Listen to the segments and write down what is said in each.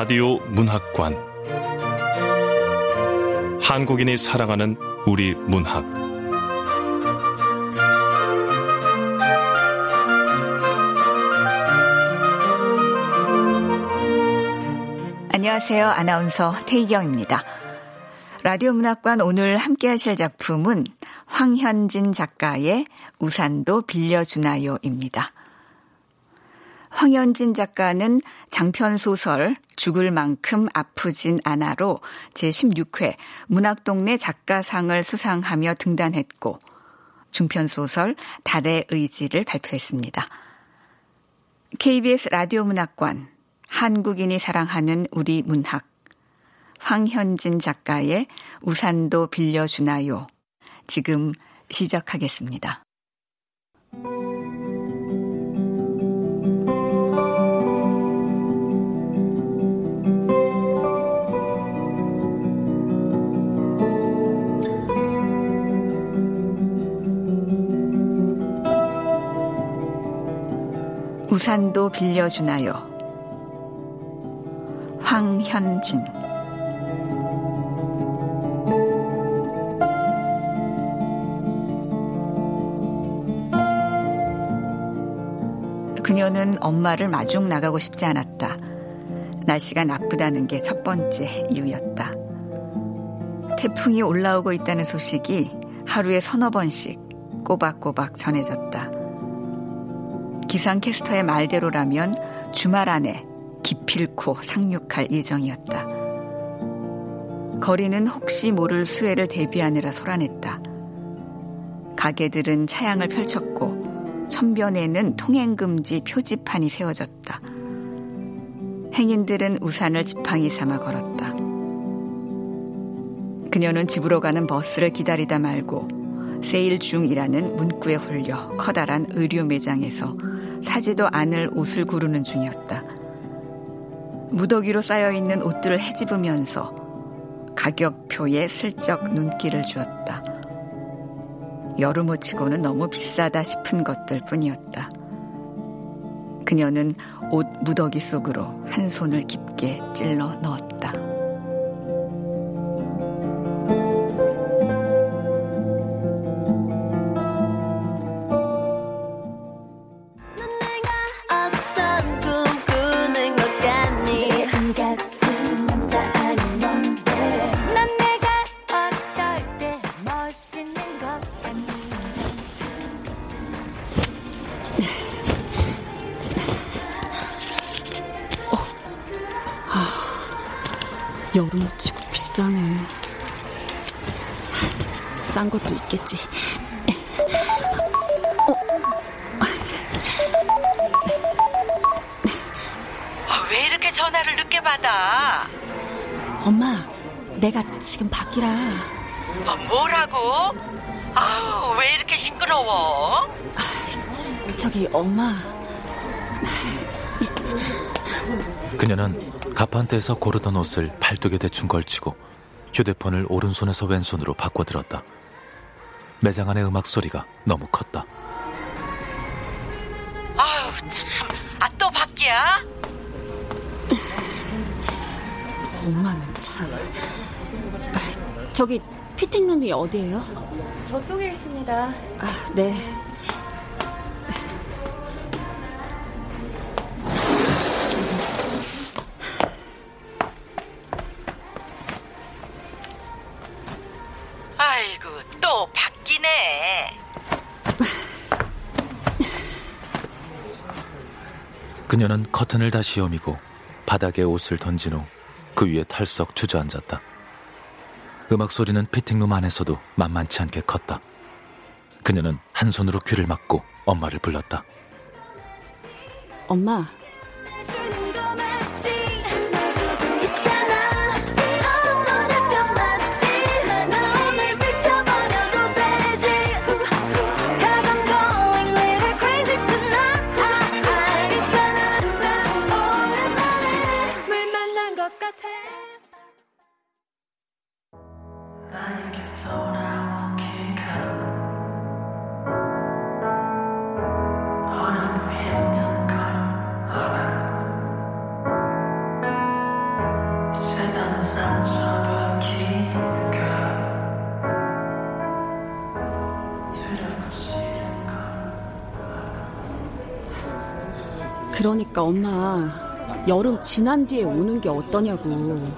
라디오 문학관 한국인이 사랑하는 우리 문학 안녕하세요. 아나운서 태희경입니다. 라디오 문학관 오늘 함께 하실 작품은 황현진 작가의 우산도 빌려주나요입니다. 황현진 작가는 장편 소설 죽을 만큼 아프진 않아로 제16회 문학동네 작가상을 수상하며 등단했고 중편 소설 달의 의지를 발표했습니다. KBS 라디오 문학관 한국인이 사랑하는 우리 문학 황현진 작가의 우산도 빌려주나요? 지금 시작하겠습니다. 우산도 빌려주나요? 황현진 그녀는 엄마를 마중 나가고 싶지 않았다. 날씨가 나쁘다는 게 첫 번째 이유였다. 태풍이 올라오고 있다는 소식이 하루에 서너 번씩 꼬박꼬박 전해졌다. 기상캐스터의 말대로라면 주말 안에 기필코 상륙할 예정이었다. 거리는 혹시 모를 수해를 대비하느라 소란했다. 가게들은 차양을 펼쳤고 천변에는 통행금지 표지판이 세워졌다. 행인들은 우산을 지팡이 삼아 걸었다. 그녀는 집으로 가는 버스를 기다리다 말고 세일 중이라는 문구에 홀려 커다란 의류 매장에서 사지도 않을 옷을 고르는 중이었다. 무더기로 쌓여있는 옷들을 헤집으면서 가격표에 슬쩍 눈길을 주었다. 여름옷 치고는 너무 비싸다 싶은 것들 뿐이었다. 그녀는 옷 무더기 속으로 한 손을 깊게 찔러 넣었다. 내가 지금 밖이라. 아, 뭐라고? 아, 왜 이렇게 시끄러워? 저기 엄마. 그녀는 가판대에서 고르던 옷을 팔뚝에 대충 걸치고 휴대폰을 오른손에서 왼손으로 바꿔들었다. 매장 안의 음악 소리가 너무 컸다. 아유, 참. 아, 또 밖이야? 엄마는 참. 저기 피팅룸이 어디예요? 저쪽에 있습니다. 아, 네. 아이고, 또 바뀌네. 그녀는 커튼을 다시 여미고 바닥에 옷을 던진 후 그 위에 털썩 주저앉았다. 음악 소리는 피팅룸 안에서도 만만치 않게 컸다. 그녀는 한 손으로 귀를 막고 엄마를 불렀다. 엄마, 엄마, 여름 지난 뒤에 오는 게 어떠냐고.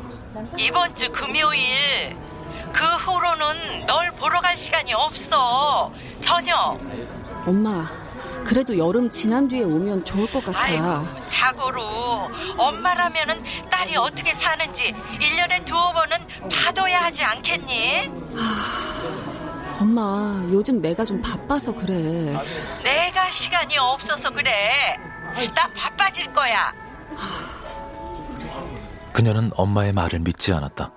이번 주 금요일 그 후로는 널 보러 갈 시간이 없어. 전혀. 엄마, 그래도 여름 지난 뒤에 오면 좋을 것 같아. 아이고, 자고로 엄마라면은 딸이 어떻게 사는지 1년에 두어 번은 봐둬야 하지 않겠니? 엄마, 요즘 내가 좀 바빠서 그래. 내가 시간이 없어서 그래. 나 바빠질 거야. 그녀는 엄마의 말을 믿지 않았다.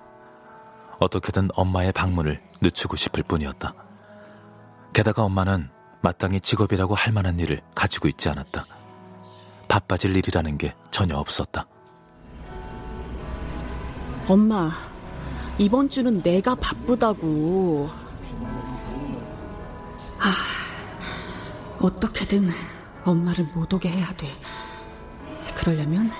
어떻게든 엄마의 방문을 늦추고 싶을 뿐이었다. 게다가 엄마는 마땅히 직업이라고 할 만한 일을 가지고 있지 않았다. 바빠질 일이라는 게 전혀 없었다. 엄마, 이번 주는 내가 바쁘다고. 아, 어떻게든 엄마를 못 오게 해야 돼. 그러려면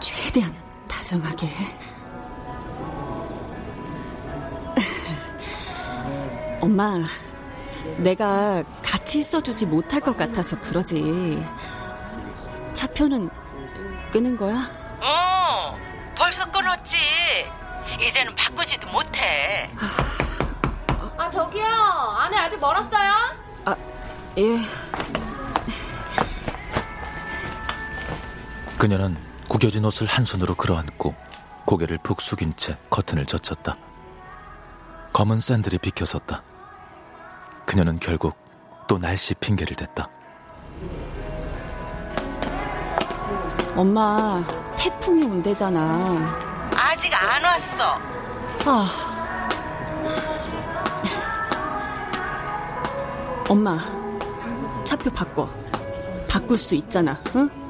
최대한 다정하게. 엄마, 내가 같이 있어주지 못할 것 같아서 그러지. 차표는 끄는 거야? 어, 벌써 끊었지. 이제는 바꾸지도 못해. 아, 저기요. 안에 아직 멀었어요? 아, 예. 그녀는 구겨진 옷을 한 손으로 끌어안고 고개를 푹 숙인 채 커튼을 젖혔다. 검은 샌들이 비켜섰다. 그녀는 결국 또 날씨 핑계를 댔다. 엄마, 태풍이 온대잖아. 아직 안 왔어. 아. 엄마, 차표 바꿔. 바꿀 수 있잖아, 응?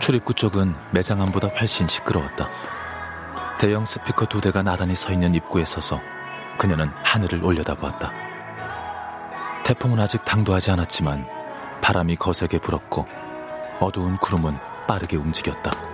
출입구 쪽은 매장 안보다 훨씬 시끄러웠다. 대형 스피커 두 대가 나란히 서 있는 입구에 서서 그녀는 하늘을 올려다보았다. 태풍은 아직 당도하지 않았지만 바람이 거세게 불었고 어두운 구름은 빠르게 움직였다.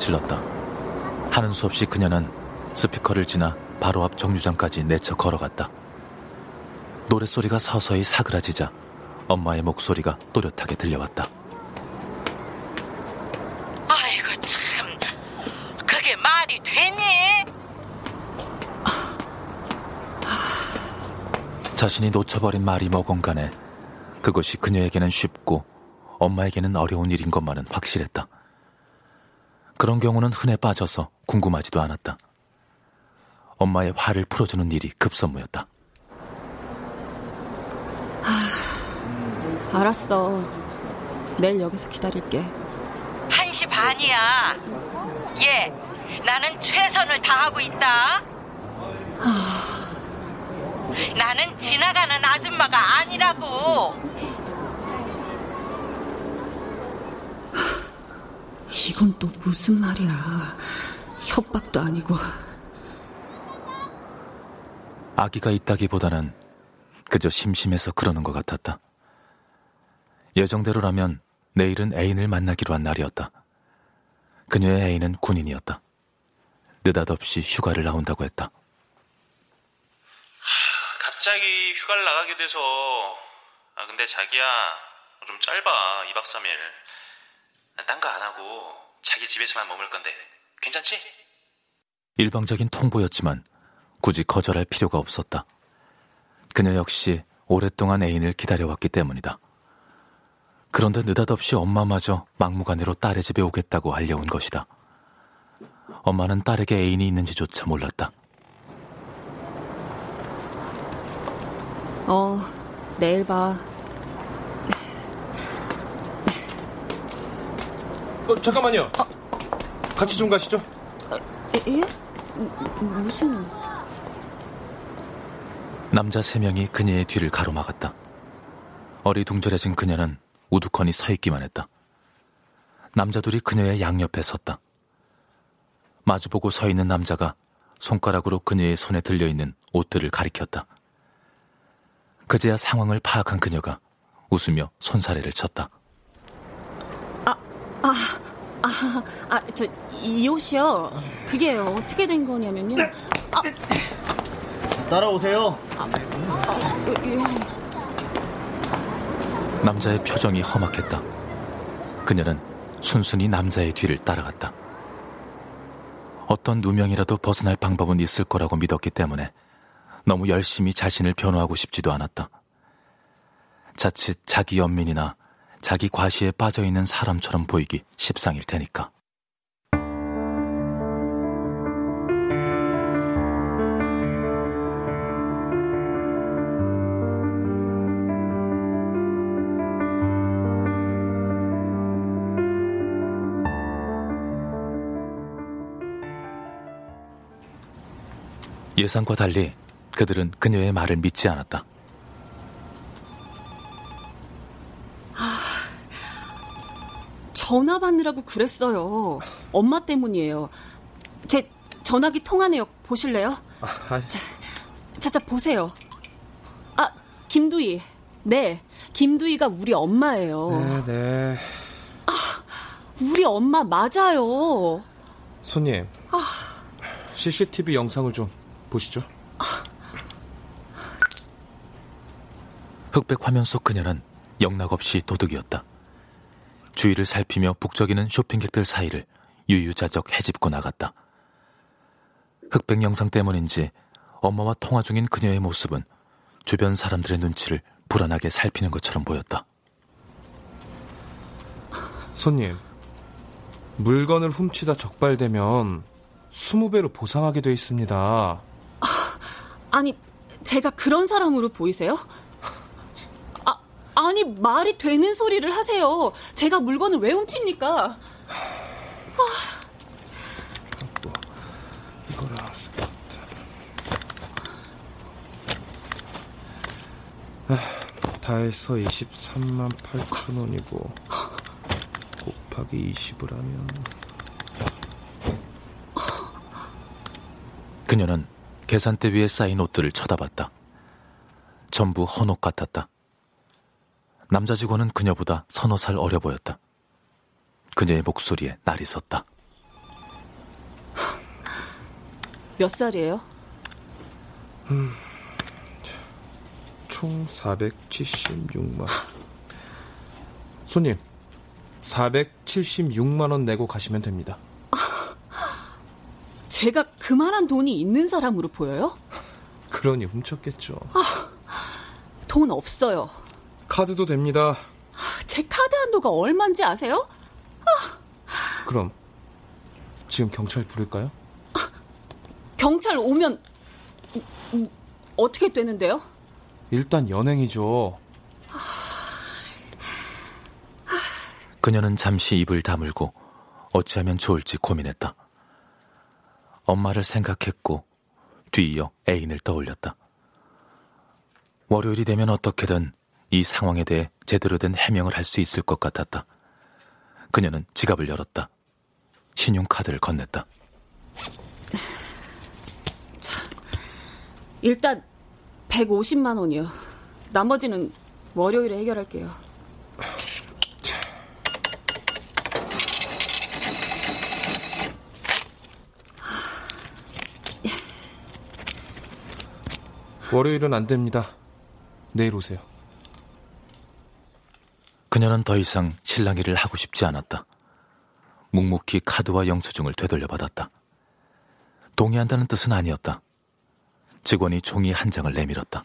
질렀다. 하는 수 없이 그녀는 스피커를 지나 바로 앞 정류장까지 내쳐 걸어갔다. 노랫소리가 서서히 사그라지자 엄마의 목소리가 또렷하게 들려왔다. 아이고, 참. 그게 말이 되니? 자신이 놓쳐버린 말이 뭐건 간에 그것이 그녀에게는 쉽고 엄마에게는 어려운 일인 것만은 확실했다. 그런 경우는 흔해 빠져서 궁금하지도 않았다. 엄마의 화를 풀어주는 일이 급선무였다. 알았어. 내일 여기서 기다릴게. 한시 반이야. 얘, 나는 최선을 다하고 있다. 나는 지나가는 아줌마가 아니라고. 이건 또 무슨 말이야. 협박도 아니고. 아기가 있다기보다는 그저 심심해서 그러는 것 같았다. 예정대로라면 내일은 애인을 만나기로 한 날이었다. 그녀의 애인은 군인이었다. 느닷없이 휴가를 나온다고 했다. 갑자기 휴가를 나가게 돼서 아 근데 자기야 좀 짧아, 2박 3일. 딴 거 안 하고 자기 집에서만 머물 건데 괜찮지? 일방적인 통보였지만 굳이 거절할 필요가 없었다. 그녀 역시 오랫동안 애인을 기다려왔기 때문이다. 그런데 느닷없이 엄마마저 막무가내로 딸의 집에 오겠다고 알려온 것이다. 엄마는 딸에게 애인이 있는지조차 몰랐다. 어, 내일 봐. 어, 잠깐만요. 같이 좀 가시죠. 예? 무슨... 남자 세 명이 그녀의 뒤를 가로막았다. 어리둥절해진 그녀는 우두커니 서 있기만 했다. 남자 둘이 그녀의 양옆에 섰다. 마주보고 서 있는 남자가 손가락으로 그녀의 손에 들려있는 옷들을 가리켰다. 그제야 상황을 파악한 그녀가 웃으며 손사래를 쳤다. 아, 아, 저, 이 옷이요. 그게 어떻게 된 거냐면요. 아, 따라오세요. 아, 아, 예. 남자의 표정이 험악했다. 그녀는 순순히 남자의 뒤를 따라갔다. 어떤 누명이라도 벗어날 방법은 있을 거라고 믿었기 때문에 너무 열심히 자신을 변호하고 싶지도 않았다. 자칫 자기 연민이나 자기 과시에 빠져 있는 사람처럼 보이기 십상일 테니까. 예상과 달리 그들은 그녀의 말을 믿지 않았다. 전화 받느라고 그랬어요. 엄마 때문이에요. 제 전화기 통화 내역 보실래요? 아, 자, 자, 자, 보세요. 아, 김두희. 네, 김두희가 우리 엄마예요. 네, 네. 아, 우리 엄마 맞아요. 손님, 아, CCTV 영상을 좀 보시죠. 흑백 화면 속 그녀는 영락없이 도둑이었다. 주위를 살피며 북적이는 쇼핑객들 사이를 유유자적 헤집고 나갔다. 흑백 영상 때문인지 엄마와 통화 중인 그녀의 모습은 주변 사람들의 눈치를 불안하게 살피는 것처럼 보였다. 손님, 물건을 훔치다 적발되면 20배로 보상하게 돼 있습니다. 아니, 제가 그런 사람으로 보이세요? 아, 아니, 말이 되는 소리를 하세요. 제가 물건을 왜 훔칩니까? 아, 이거라. 아, 다 해서 23만 8천 원이고 곱하기 20을 하면 그녀는 계산대 위에 쌓인 옷들을 쳐다봤다. 전부 헌옷 같았다. 남자 직원은 그녀보다 서너 살 어려 보였다. 그녀의 목소리에 날이 섰다. 몇 살이에요? 음, 총 476만. 손님, 476만 원 내고 가시면 됩니다. 제가 그만한 돈이 있는 사람으로 보여요? 그러니 훔쳤겠죠. 아, 돈 없어요. 카드도 됩니다. 제 카드 한도가 얼만지 아세요? 아. 그럼 지금 경찰 부를까요? 경찰 오면 어떻게 되는데요? 일단 연행이죠. 그녀는 잠시 입을 다물고 어찌하면 좋을지 고민했다. 엄마를 생각했고 뒤이어 애인을 떠올렸다. 월요일이 되면 어떻게든 이 상황에 대해 제대로 된 해명을 할 수 있을 것 같았다. 그녀는 지갑을 열었다. 신용카드를 건넸다. 자, 일단 150만 원이요. 나머지는 월요일에 해결할게요. 월요일은 안 됩니다. 내일 오세요. 그녀는 더 이상 신랑 일을 하고 싶지 않았다. 묵묵히 카드와 영수증을 되돌려받았다. 동의한다는 뜻은 아니었다. 직원이 종이 한 장을 내밀었다.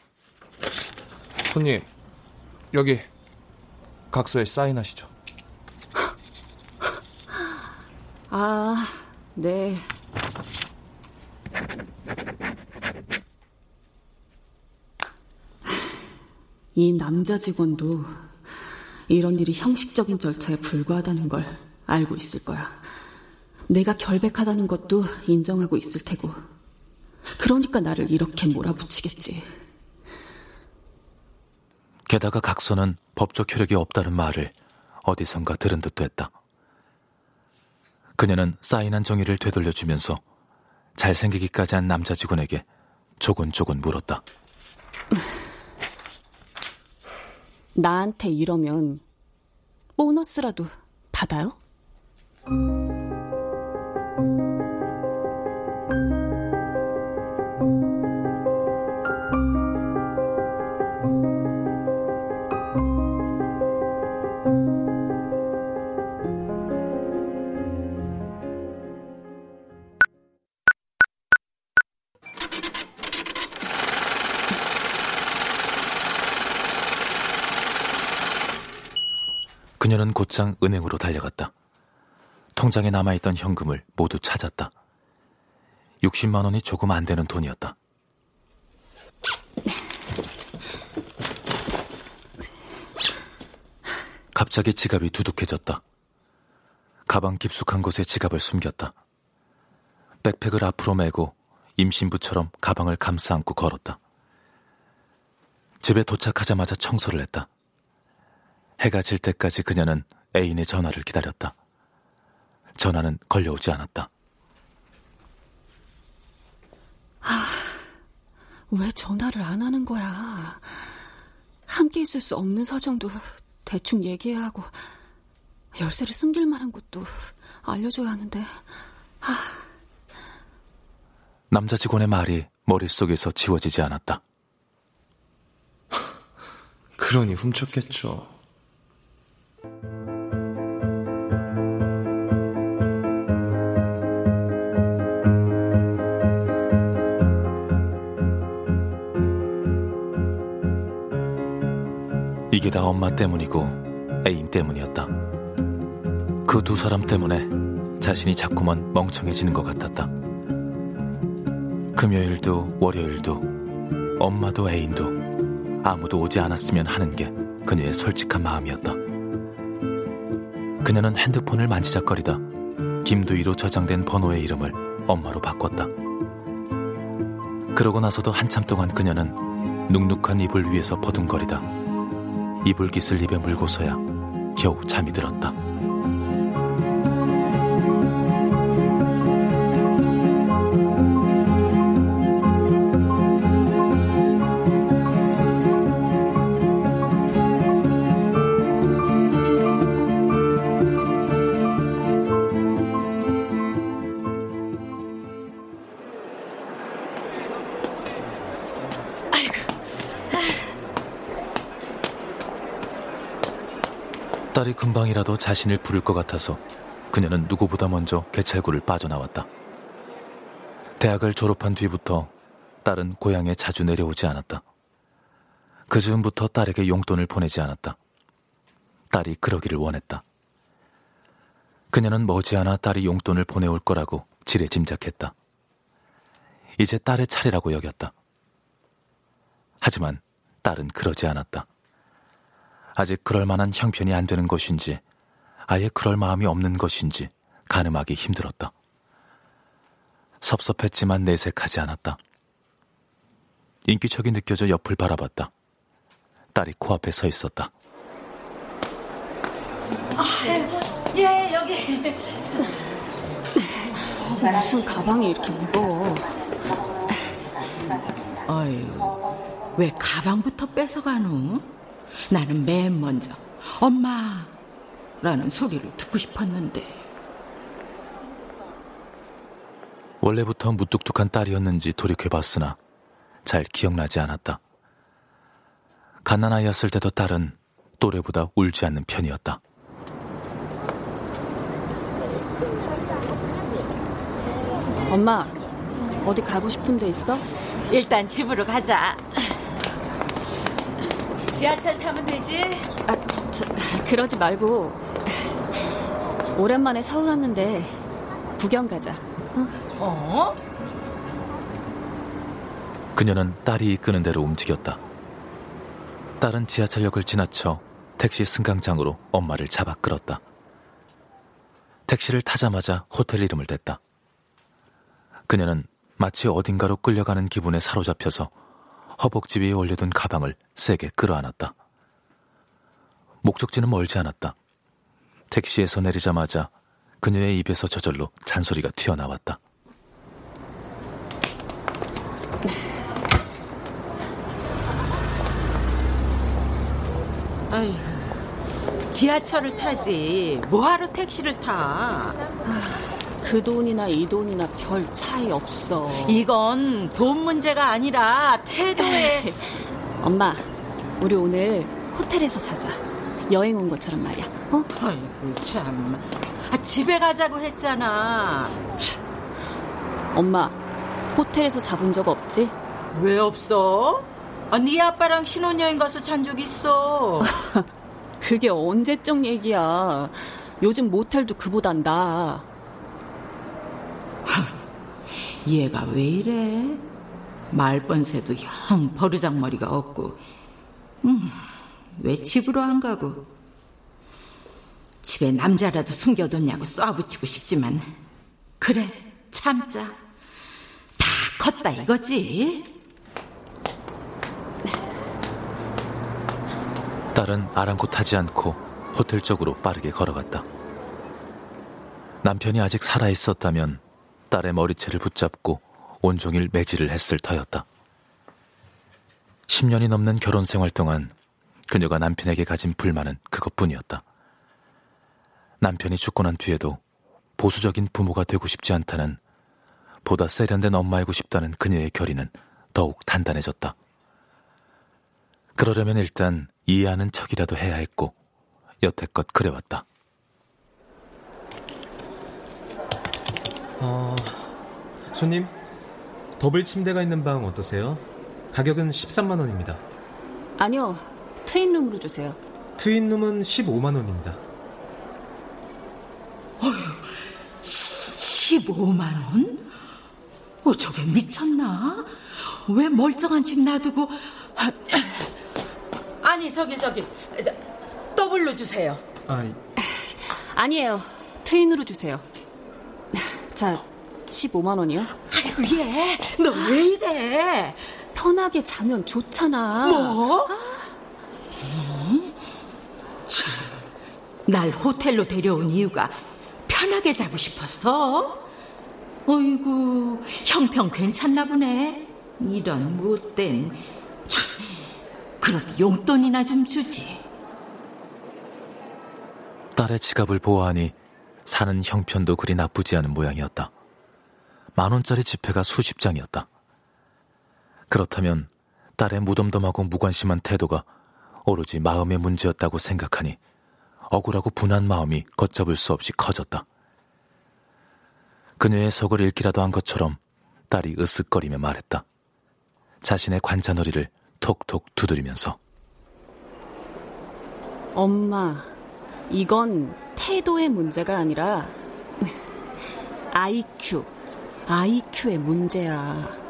손님, 여기 각서에 사인하시죠. 아, 네. 이 남자 직원도 이런 일이 형식적인 절차에 불과하다는 걸 알고 있을 거야. 내가 결백하다는 것도 인정하고 있을 테고. 그러니까 나를 이렇게 몰아붙이겠지. 게다가 각서는 법적 효력이 없다는 말을 어디선가 들은 듯도 했다. 그녀는 사인한 종이를 되돌려주면서 잘생기기까지 한 남자 직원에게 조곤조곤 물었다. 나한테 이러면 보너스라도 받아요? 그녀는 곧장 은행으로 달려갔다. 통장에 남아있던 현금을 모두 찾았다. 60만 원이 조금 안 되는 돈이었다. 갑자기 지갑이 두둑해졌다. 가방 깊숙한 곳에 지갑을 숨겼다. 백팩을 앞으로 메고 임신부처럼 가방을 감싸 안고 걸었다. 집에 도착하자마자 청소를 했다. 해가 질 때까지 그녀는 애인의 전화를 기다렸다. 전화는 걸려오지 않았다. 아, 왜 전화를 안 하는 거야? 함께 있을 수 없는 사정도 대충 얘기해야 하고, 열쇠를 숨길 만한 것도 알려줘야 하는데, 아. 남자 직원의 말이 머릿속에서 지워지지 않았다. 그러니 훔쳤겠죠. 이게 다 엄마 때문이고 애인 때문이었다. 그 두 사람 때문에 자신이 자꾸만 멍청해지는 것 같았다. 금요일도 월요일도 엄마도 애인도 아무도 오지 않았으면 하는 게 그녀의 솔직한 마음이었다. 그녀는 핸드폰을 만지작거리다 김두희로 저장된 번호의 이름을 엄마로 바꿨다. 그러고 나서도 한참 동안 그녀는 눅눅한 이불 위에서 버둥거리다 이불 깃을 입에 물고서야 겨우 잠이 들었다. 딸이 금방이라도 자신을 부를 것 같아서 그녀는 누구보다 먼저 개찰구를 빠져나왔다. 대학을 졸업한 뒤부터 딸은 고향에 자주 내려오지 않았다. 그 즈음부터 딸에게 용돈을 보내지 않았다. 딸이 그러기를 원했다. 그녀는 머지않아 딸이 용돈을 보내올 거라고 지레 짐작했다. 이제 딸의 차례라고 여겼다. 하지만 딸은 그러지 않았다. 아직 그럴 만한 형편이 안 되는 것인지 아예 그럴 마음이 없는 것인지 가늠하기 힘들었다. 섭섭했지만 내색하지 않았다. 인기척이 느껴져 옆을 바라봤다. 딸이 코앞에 서 있었다. 아, 예, 여기. 무슨 가방이 이렇게 무거워? 어이, 왜 가방부터 뺏어가노? 나는 맨 먼저 엄마 라는 소리를 듣고 싶었는데 원래부터 무뚝뚝한 딸이었는지 돌이켜봤으나 잘 기억나지 않았다. 갓난아이였을 때도 딸은 또래보다 울지 않는 편이었다. 엄마, 어디 가고 싶은 데 있어? 일단 집으로 가자. 지하철 타면 되지? 아, 저, 그러지 말고 오랜만에 서울 왔는데 구경 가자. 응? 어? 그녀는 딸이 이끄는 대로 움직였다. 딸은 지하철역을 지나쳐 택시 승강장으로 엄마를 잡아 끌었다. 택시를 타자마자 호텔 이름을 댔다. 그녀는 마치 어딘가로 끌려가는 기분에 사로잡혀서 허벅지 위에 올려둔 가방을 세게 끌어안았다. 목적지는 멀지 않았다. 택시에서 내리자마자 그녀의 입에서 저절로 잔소리가 튀어나왔다. 아이 지하철을 타지. 뭐하러 택시를 타? 그 돈이나 이 돈이나 별 차이 없어. 이건 돈 문제가 아니라 태도에. 엄마, 우리 오늘 호텔에서 자자. 여행 온 것처럼 말이야. 어? 아이고 참. 아, 집에 가자고 했잖아. 엄마, 호텔에서 잡은 적 없지? 왜 없어? 아, 네 아빠랑 신혼여행 가서 잔 적 있어. 그게 언제적 얘기야. 요즘 모텔도 그보단 나. 얘가 왜 이래? 말번새도 영 버르장머리가 없고. 음, 왜 집으로 안 가고? 집에 남자라도 숨겨뒀냐고 쏴붙이고 싶지만 그래 참자. 다 컸다 이거지. 딸은 아랑곳하지 않고 호텔 쪽으로 빠르게 걸어갔다. 남편이 아직 살아 있었다면 딸의 머리채를 붙잡고 온종일 매질을 했을 터였다. 10년이 넘는 결혼 생활 동안 그녀가 남편에게 가진 불만은 그것뿐이었다. 남편이 죽고 난 뒤에도 보수적인 부모가 되고 싶지 않다는 보다 세련된 엄마이고 싶다는 그녀의 결의는 더욱 단단해졌다. 그러려면 일단 이해하는 척이라도 해야 했고 여태껏 그래왔다. 어, 손님, 더블 침대가 있는 방 어떠세요? 가격은 13만 원입니다. 아니요, 트윈룸으로 주세요. 트윈룸은 15만 원입니다. 어휴, 15만 원? 어, 저게 미쳤나? 왜 멀쩡한 집 놔두고 아니 저기 저기 더블로 주세요. 아, 아니에요. 트윈으로 주세요. 자, 15만 원이요? 아이고 얘, 너 왜 이래? 편하게 자면 좋잖아. 뭐? 음? 날 호텔로 데려온 이유가 편하게 자고 싶었어? 어이구, 형평 괜찮나 보네. 이런 못된. 그럼 용돈이나 좀 주지. 딸의 지갑을 보아하니 사는 형편도 그리 나쁘지 않은 모양이었다. 만 원짜리 지폐가 수십 장이었다. 그렇다면 딸의 무덤덤하고 무관심한 태도가 오로지 마음의 문제였다고 생각하니 억울하고 분한 마음이 걷잡을 수 없이 커졌다. 그녀의 속을 읽기라도 한 것처럼 딸이 으쓱거리며 말했다. 자신의 관자놀이를 톡톡 두드리면서 엄마, 이건 태도의 문제가 아니라 IQ, IQ의 문제야.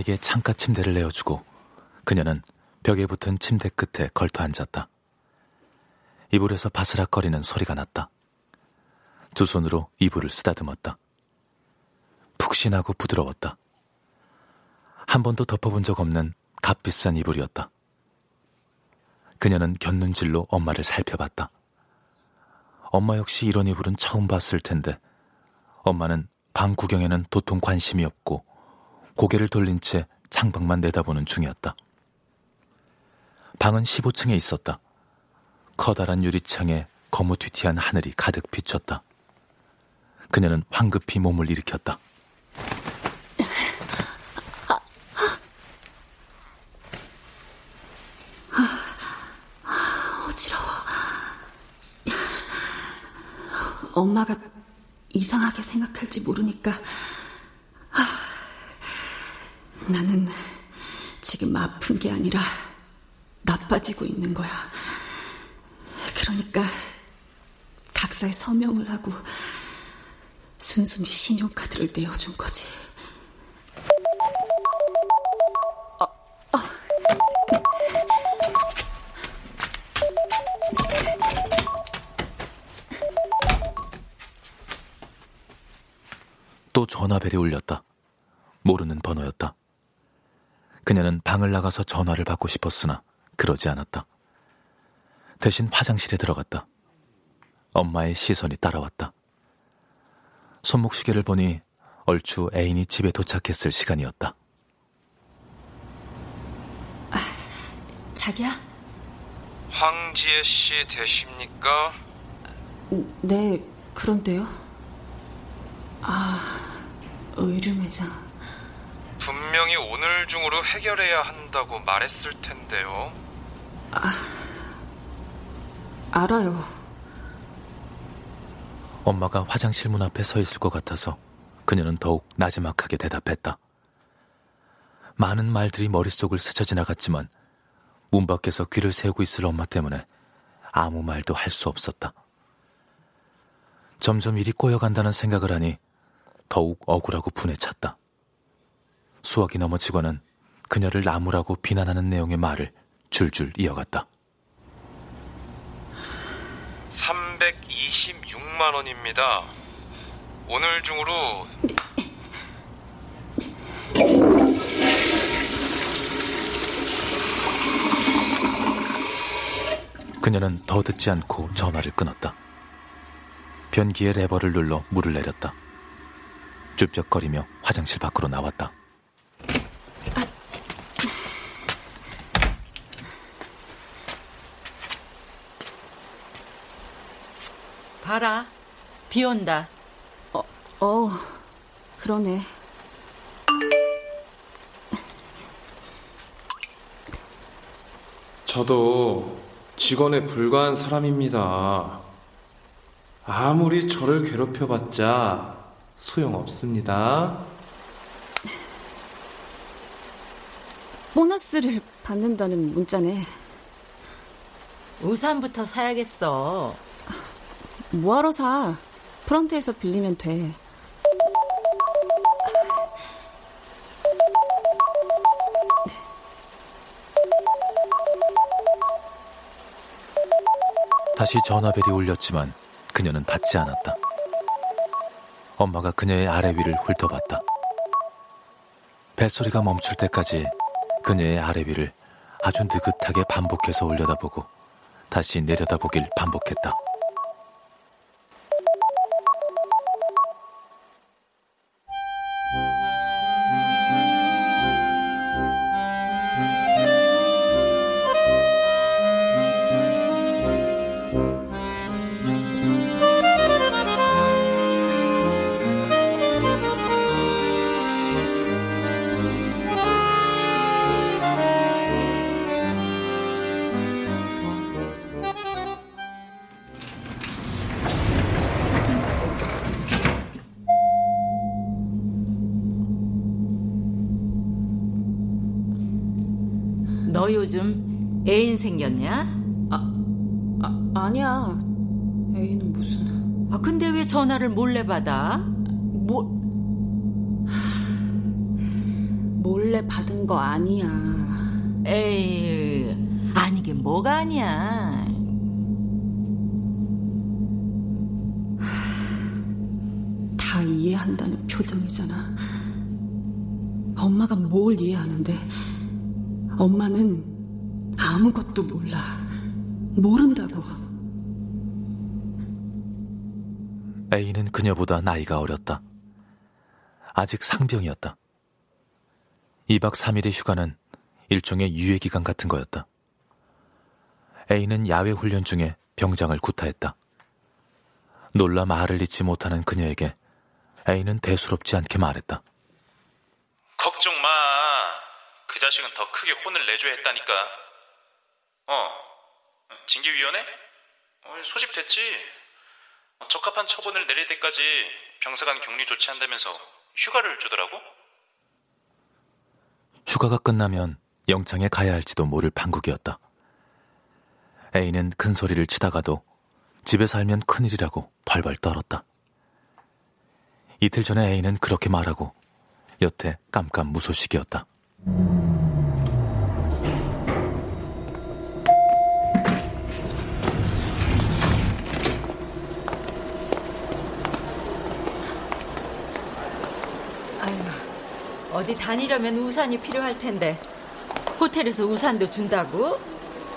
엄마에게 창가 침대를 내어주고 그녀는 벽에 붙은 침대 끝에 걸터 앉았다. 이불에서 바스락거리는 소리가 났다. 두 손으로 이불을 쓰다듬었다. 푹신하고 부드러웠다. 한 번도 덮어본 적 없는 값비싼 이불이었다. 그녀는 곁눈질로 엄마를 살펴봤다. 엄마 역시 이런 이불은 처음 봤을 텐데 엄마는 방 구경에는 도통 관심이 없고 고개를 돌린 채 창밖만 내다보는 중이었다. 방은 15층에 있었다. 커다란 유리창에 거무튀튀한 하늘이 가득 비쳤다. 그녀는 황급히 몸을 일으켰다. 어지러워. 엄마가 이상하게 생각할지 모르니까 나는 지금 아픈 게 아니라 나빠지고 있는 거야. 그러니까 각서에 서명을 하고 순순히 신용카드를 내어준 거지. 어, 어. 또 전화벨이 울렸다. 모르는 번호였다. 그녀는 방을 나가서 전화를 받고 싶었으나 그러지 않았다. 대신 화장실에 들어갔다. 엄마의 시선이 따라왔다. 손목시계를 보니 얼추 애인이 집에 도착했을 시간이었다. 아, 자기야? 황지혜 씨 되십니까? 네, 그런데요. 아, 의류 매장. 분명히 오늘 중으로 해결해야 한다고 말했을 텐데요. 아, 알아요. 엄마가 화장실 문 앞에 서 있을 것 같아서 그녀는 더욱 나지막하게 대답했다. 많은 말들이 머릿속을 스쳐 지나갔지만 문 밖에서 귀를 세우고 있을 엄마 때문에 아무 말도 할 수 없었다. 점점 일이 꼬여간다는 생각을 하니 더욱 억울하고 분에 찼다. 수학이 넘어지고는 그녀를 나무라고 비난하는 내용의 말을 줄줄 이어갔다. 326만 원입니다. 오늘 중으로 그녀는 더 듣지 않고 전화를 끊었다. 변기의 레버를 눌러 물을 내렸다. 쭈뼛거리며 화장실 밖으로 나왔다. 봐라, 비 온다. 어, 어, 그러네. 저도 직원에 불과한 사람입니다. 아무리 저를 괴롭혀봤자 소용없습니다. 보너스를 받는다는 문자네. 우산부터 사야겠어. 뭐하러 사? 프런트에서 빌리면 돼. 다시 전화벨이 울렸지만 그녀는 받지 않았다. 엄마가 그녀의 아래 위를 훑어봤다. 벨소리가 멈출 때까지 그녀의 아래 위를 아주 느긋하게 반복해서 올려다보고 다시 내려다보길 반복했다. 몰래 받은 거 아니야. 에이, 아니긴 뭐가 아니야. 다 이해한다는 표정이잖아. 엄마가 뭘 이해하는데? 엄마는 아무것도 몰라. 모른다고. A는 그녀보다 나이가 어렸다. 아직 상병이었다. 2박 3일의 휴가는 일종의 유예기간 같은 거였다. A는 야외 훈련 중에 병장을 구타했다. 놀라 말을 잇지 못하는 그녀에게 A는 대수롭지 않게 말했다. 걱정 마. 그 자식은 더 크게 혼을 내줘야 했다니까. 어, 징계위원회? 어, 소집됐지. 적합한 처분을 내릴 때까지 병사관 격리 조치한다면서 휴가를 주더라고? 휴가가 끝나면 영창에 가야 할지도 모를 판국이었다. A는 큰 소리를 치다가도 집에 살면 큰일이라고 벌벌 떨었다. 이틀 전에 A는 그렇게 말하고 여태 깜깜 무소식이었다. 어디 다니려면 우산이 필요할 텐데 호텔에서 우산도 준다고?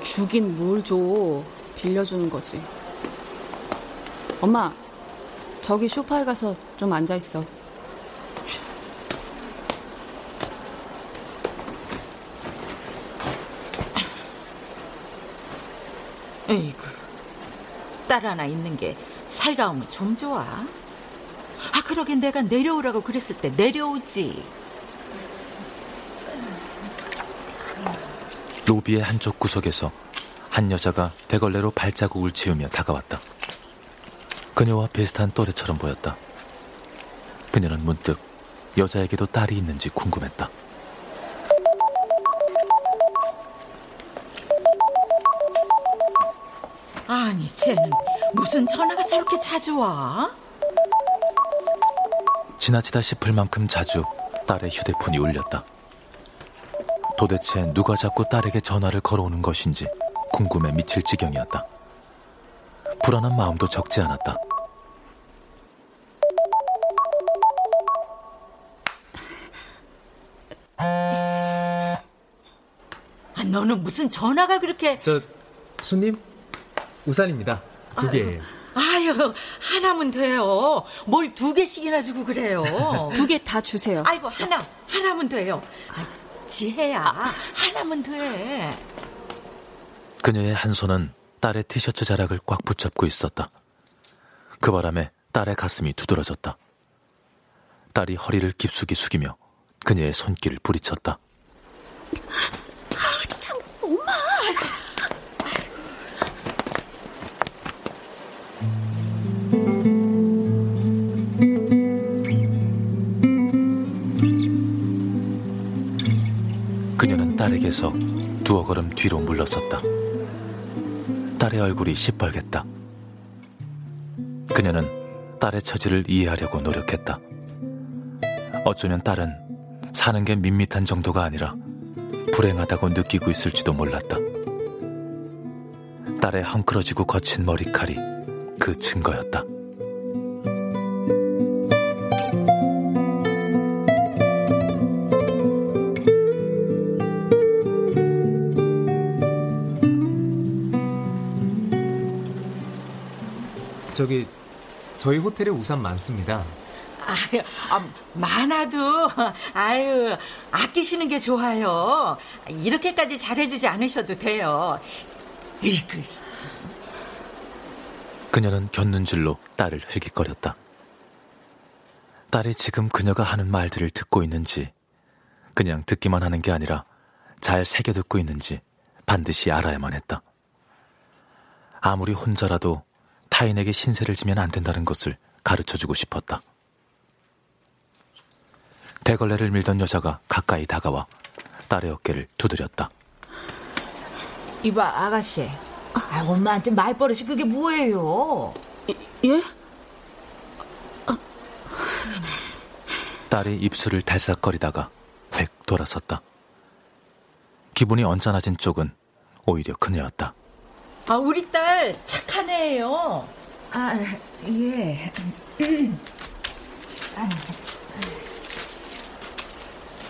주긴 뭘 줘. 빌려주는 거지. 엄마, 저기 쇼파에 가서 좀 앉아 있어. 에이구, 딸 하나 있는 게 살가움은 좀 좋아. 아, 그러게 내가 내려오라고 그랬을 때 내려오지. 로비의 한쪽 구석에서 한 여자가 대걸레로 발자국을 지으며 다가왔다. 그녀와 비슷한 또래처럼 보였다. 그녀는 문득 여자에게도 딸이 있는지 궁금했다. 아니, 쟤는 무슨 전화가 저렇게 자주 와? 지나치다 싶을 만큼 자주 딸의 휴대폰이 울렸다. 도대체 누가 자꾸 딸에게 전화를 걸어오는 것인지 궁금해 미칠 지경이었다. 불안한 마음도 적지 않았다. 아, 너는 무슨 전화가 그렇게... 저, 손님, 우산입니다. 두 개예요. 아유, 하나면 돼요. 뭘 두 개씩이나 주고 그래요. 두 개 다 주세요. 아이고, 하나, 하나면 돼요. 아, 지혜야, 하나면 돼. 그녀의 한 손은 딸의 티셔츠 자락을 꽉 붙잡고 있었다. 그 바람에 딸의 가슴이 두드러졌다. 딸이 허리를 깊숙이 숙이며 그녀의 손길을 부리쳤다. 아, 참, 엄마! 그녀는 딸에게서 두어 걸음 뒤로 물러섰다. 딸의 얼굴이 시뻘겠다. 그녀는 딸의 처지를 이해하려고 노력했다. 어쩌면 딸은 사는 게 밋밋한 정도가 아니라 불행하다고 느끼고 있을지도 몰랐다. 딸의 헝클어지고 거친 머리칼이 그 증거였다. 저기 저희 호텔에 우산 많습니다. 아유, 아, 많아도 아유 아끼시는 게 좋아요. 이렇게까지 잘해주지 않으셔도 돼요. 이그 그녀는 곁눈질로 딸을 흘깃거렸다. 딸이 지금 그녀가 하는 말들을 듣고 있는지, 그냥 듣기만 하는 게 아니라 잘 새겨 듣고 있는지 반드시 알아야만 했다. 아무리 혼자라도 타인에게 신세를 지면 안 된다는 것을 가르쳐 주고 싶었다. 대걸레를 밀던 여자가 가까이 다가와 딸의 어깨를 두드렸다. 이봐, 아가씨. 아, 엄마한테 말버릇이 그게 뭐예요? 예? 딸이 입술을 달싹거리다가 획 돌아섰다. 기분이 언짢아진 쪽은 오히려 그녀였다. 아, 우리 딸 착한 애예요. 아, 예.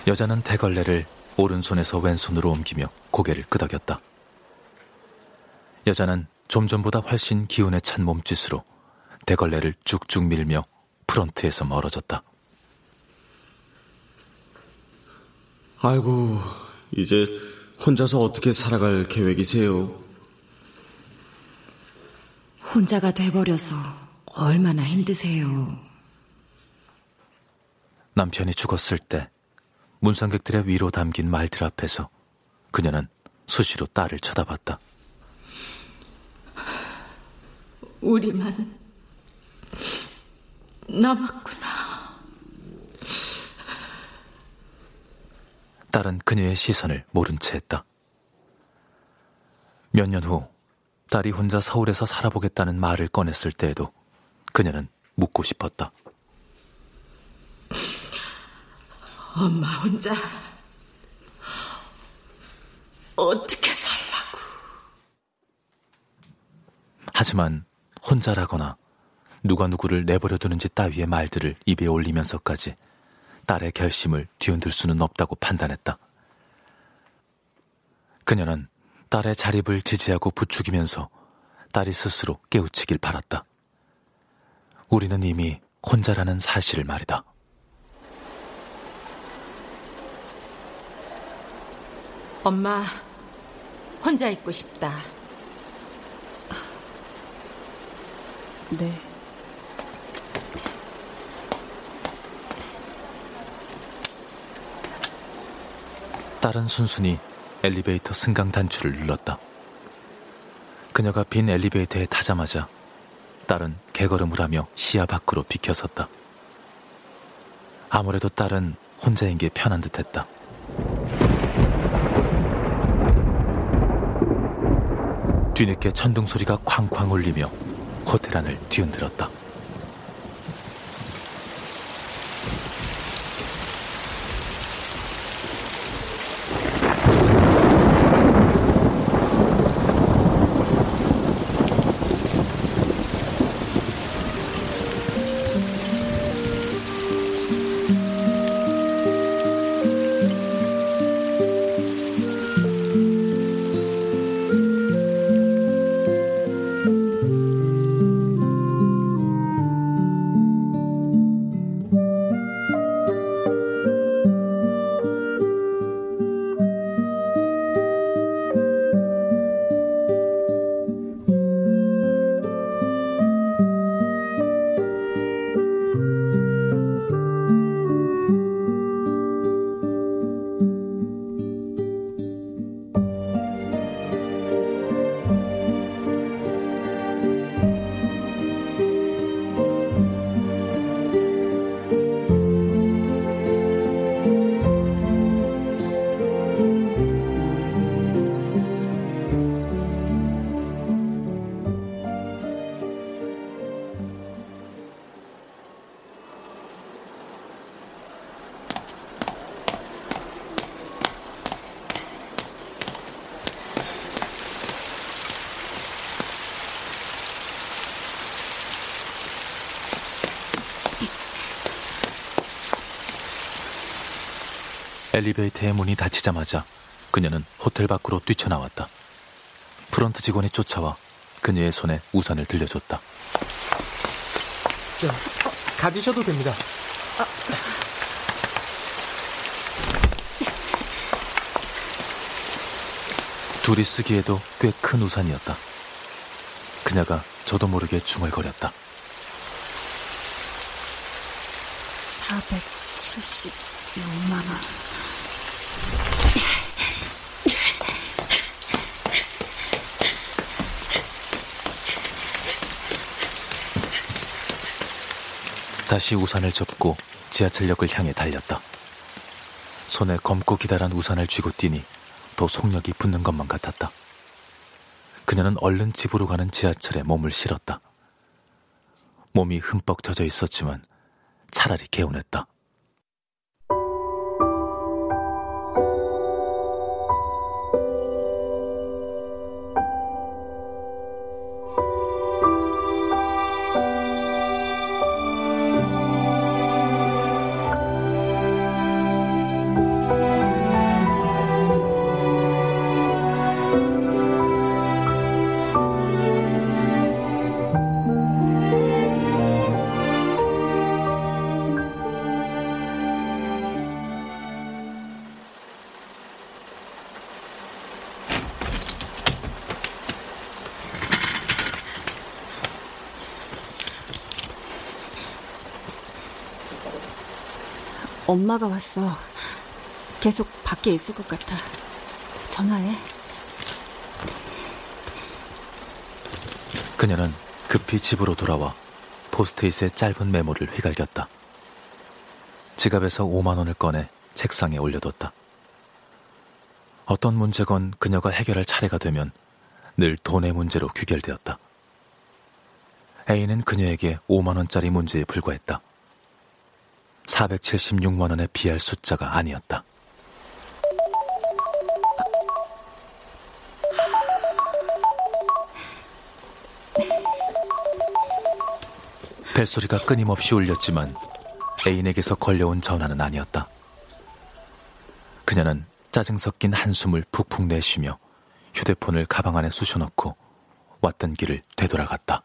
여자는 대걸레를 오른손에서 왼손으로 옮기며 고개를 끄덕였다. 여자는 좀 전보다 훨씬 기운에 찬 몸짓으로 대걸레를 쭉쭉 밀며 프런트에서 멀어졌다. 아이고, 이제 혼자서 어떻게 살아갈 계획이세요? 혼자가 돼버려서 얼마나 힘드세요. 남편이 죽었을 때 문상객들의 위로 담긴 말들 앞에서 그녀는 수시로 딸을 쳐다봤다. 우리만 남았구나. 딸은 그녀의 시선을 모른 채 했다. 몇 년 후 딸이 혼자 서울에서 살아보겠다는 말을 꺼냈을 때에도 그녀는 묻고 싶었다. 엄마 혼자 어떻게 살라고? 하지만 혼자라거나 누가 누구를 내버려 두는지 따위의 말들을 입에 올리면서까지 딸의 결심을 뒤흔들 수는 없다고 판단했다. 그녀는 딸의 자립을 지지하고 부추기면서 딸이 스스로 깨우치길 바랐다. 우리는 이미 혼자라는 사실을 말이다. 엄마, 혼자 있고 싶다. 네. 딸은 순순히 엘리베이터 승강 단추를 눌렀다. 그녀가 빈 엘리베이터에 타자마자 딸은 개걸음을 하며 시야 밖으로 비켜섰다. 아무래도 딸은 혼자인 게 편한 듯 했다. 뒤늦게 천둥 소리가 쾅쾅 울리며 호텔 안을 뒤흔들었다. 엘리베이터의 문이 닫히자마자 그녀는 호텔 밖으로 뛰쳐나왔다. 프런트 직원이 쫓아와 그녀의 손에 우산을 들려줬다. 자, 가지셔도 됩니다. 둘이 쓰기에도 꽤 큰 우산이었다. 그녀가 저도 모르게 중얼거렸다. 476만 원. 다시 우산을 접고 지하철역을 향해 달렸다. 손에 검고 기다란 우산을 쥐고 뛰니 더 속력이 붙는 것만 같았다. 그녀는 얼른 집으로 가는 지하철에 몸을 실었다. 몸이 흠뻑 젖어 있었지만 차라리 개운했다. 엄마가 왔어. 계속 밖에 있을 것 같아. 전화해. 그녀는 급히 집으로 돌아와 포스트잇의 짧은 메모를 휘갈겼다. 지갑에서 5만 원을 꺼내 책상에 올려뒀다. 어떤 문제건 그녀가 해결할 차례가 되면 늘 돈의 문제로 귀결되었다. A는 그녀에게 5만 원짜리 문제에 불과했다. 476만 원에 비할 숫자가 아니었다. 벨소리가 끊임없이 울렸지만 애인에게서 걸려온 전화는 아니었다. 그녀는 짜증 섞인 한숨을 푹푹 내쉬며 휴대폰을 가방 안에 쑤셔넣고 왔던 길을 되돌아갔다.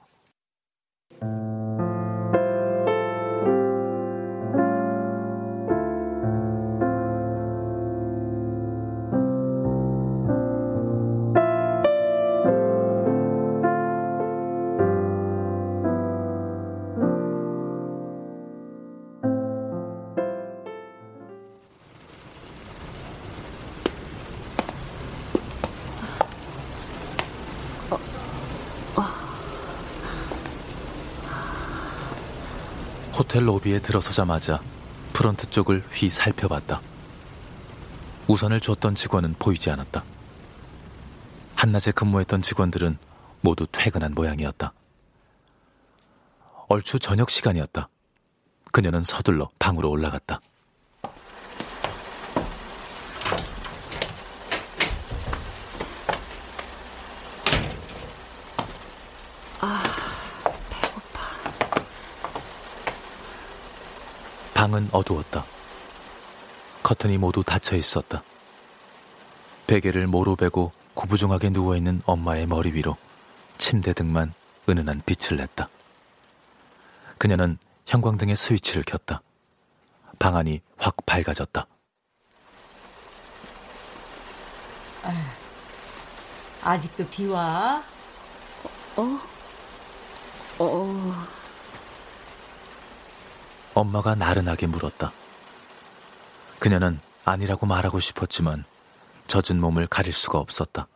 호텔 로비에 들어서자마자 프런트 쪽을 휘 살펴봤다. 우선을 줬던 직원은 보이지 않았다. 한낮에 근무했던 직원들은 모두 퇴근한 모양이었다. 얼추 저녁 시간이었다. 그녀는 서둘러 방으로 올라갔다. 방은 어두웠다. 커튼이 모두 닫혀 있었다. 베개를 모로 베고 구부정하게 누워있는 엄마의 머리 위로 침대 등만 은은한 빛을 냈다. 그녀는 형광등의 스위치를 켰다. 방 안이 확 밝아졌다. 아직도 비와? 어? 어. 엄마가 나른하게 물었다. 그녀는 아니라고 말하고 싶었지만 젖은 몸을 가릴 수가 없었다.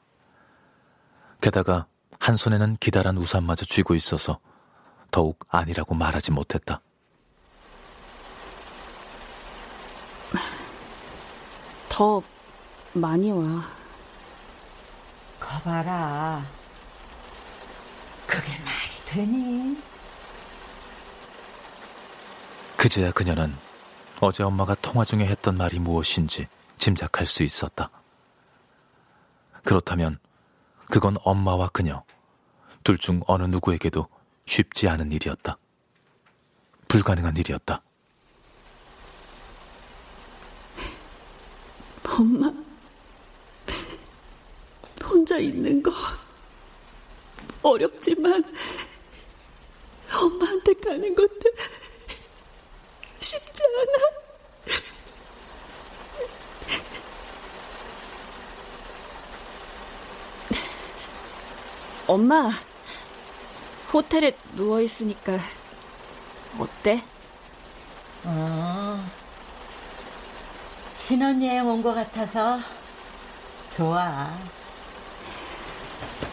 게다가 한 손에는 기다란 우산마저 쥐고 있어서 더욱 아니라고 말하지 못했다. 더 많이 와. 거봐라. 그게 말이 되니? 그제야 그녀는 어제 엄마가 통화 중에 했던 말이 무엇인지 짐작할 수 있었다. 그렇다면 그건 엄마와 그녀, 둘 중 어느 누구에게도 쉽지 않은 일이었다. 불가능한 일이었다. 엄마, 혼자 있는 거 어렵지만 엄마한테 가는 것도 쉽지 않아. 엄마, 호텔에 누워있으니까 어때? 어, 신혼여행 온 것 같아서 좋아.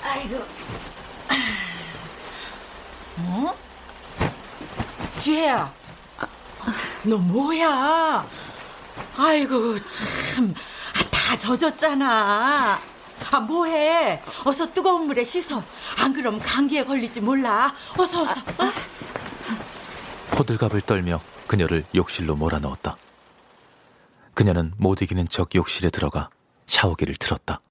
아이고. 어? 지혜야. 너 뭐야? 아이고, 참. 아, 다 젖었잖아. 아, 뭐해? 어서 뜨거운 물에 씻어. 안 그럼 감기에 걸리지 몰라. 어서, 어서. 어? 호들갑을 떨며 그녀를 욕실로 몰아넣었다. 그녀는 못 이기는 척 욕실에 들어가 샤워기를 틀었다.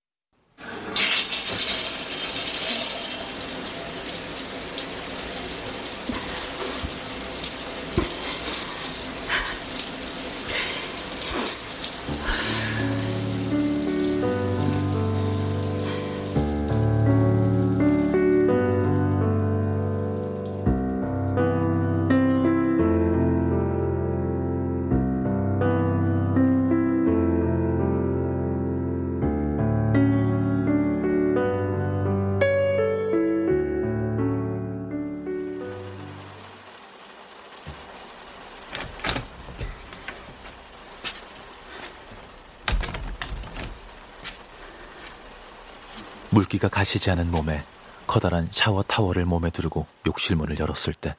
물기가 가시지 않은 몸에 커다란 샤워 타월을 몸에 두르고 욕실 문을 열었을 때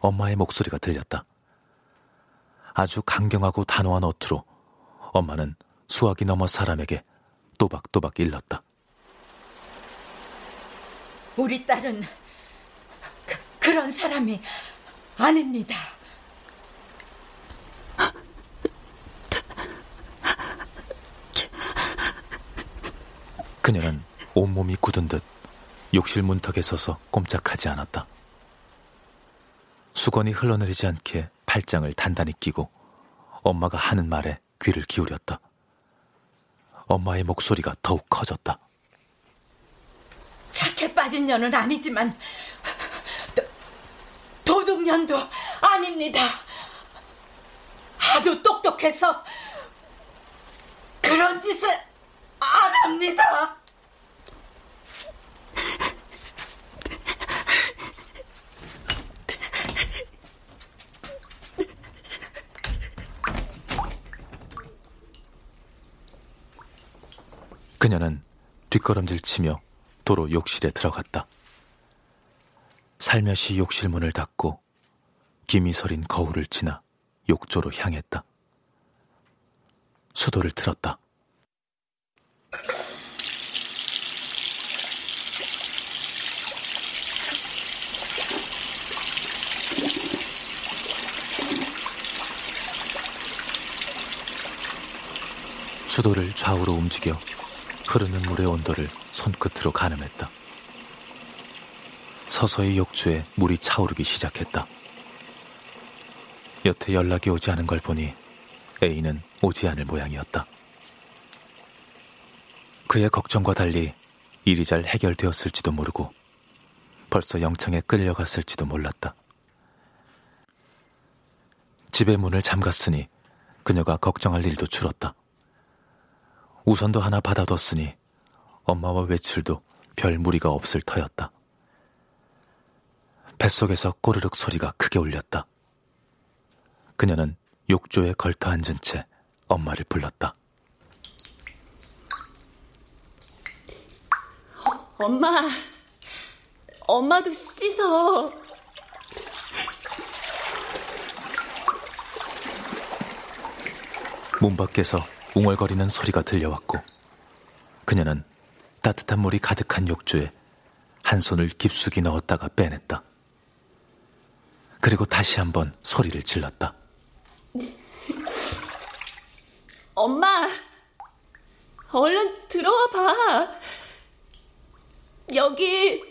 엄마의 목소리가 들렸다. 아주 강경하고 단호한 어투로 엄마는 수학이 넘어 사람에게 또박또박 일렀다. 우리 딸은 그, 그런 사람이 아닙니다. 그녀는 온몸이 굳은 듯 욕실 문턱에 서서 꼼짝하지 않았다. 수건이 흘러내리지 않게 팔짱을 단단히 끼고 엄마가 하는 말에 귀를 기울였다. 엄마의 목소리가 더욱 커졌다. 착해 빠진 년은 아니지만 도, 도둑년도 아닙니다. 아주 똑똑해서 그런 짓을 안 합니다. 그녀는 뒷걸음질 치며 도로 욕실에 들어갔다. 살며시 욕실 문을 닫고 김이 서린 거울을 지나 욕조로 향했다. 수도를 틀었다. 수도를 좌우로 움직여 흐르는 물의 온도를 손끝으로 가늠했다. 서서히 욕조에 물이 차오르기 시작했다. 여태 연락이 오지 않은 걸 보니 A는 오지 않을 모양이었다. 그의 걱정과 달리 일이 잘 해결되었을지도 모르고 벌써 영창에 끌려갔을지도 몰랐다. 집의 문을 잠갔으니 그녀가 걱정할 일도 줄었다. 우선도 하나 받아뒀으니 엄마와 외출도 별 무리가 없을 터였다. 뱃속에서 꼬르륵 소리가 크게 울렸다. 그녀는 욕조에 걸터 앉은 채 엄마를 불렀다. 엄마, 엄마도 씻어. 문 밖에서 웅얼거리는 소리가 들려왔고 그녀는 따뜻한 물이 가득한 욕조에 한 손을 깊숙이 넣었다가 빼냈다. 그리고 다시 한번 소리를 질렀다. 엄마, 얼른 들어와 봐. 여기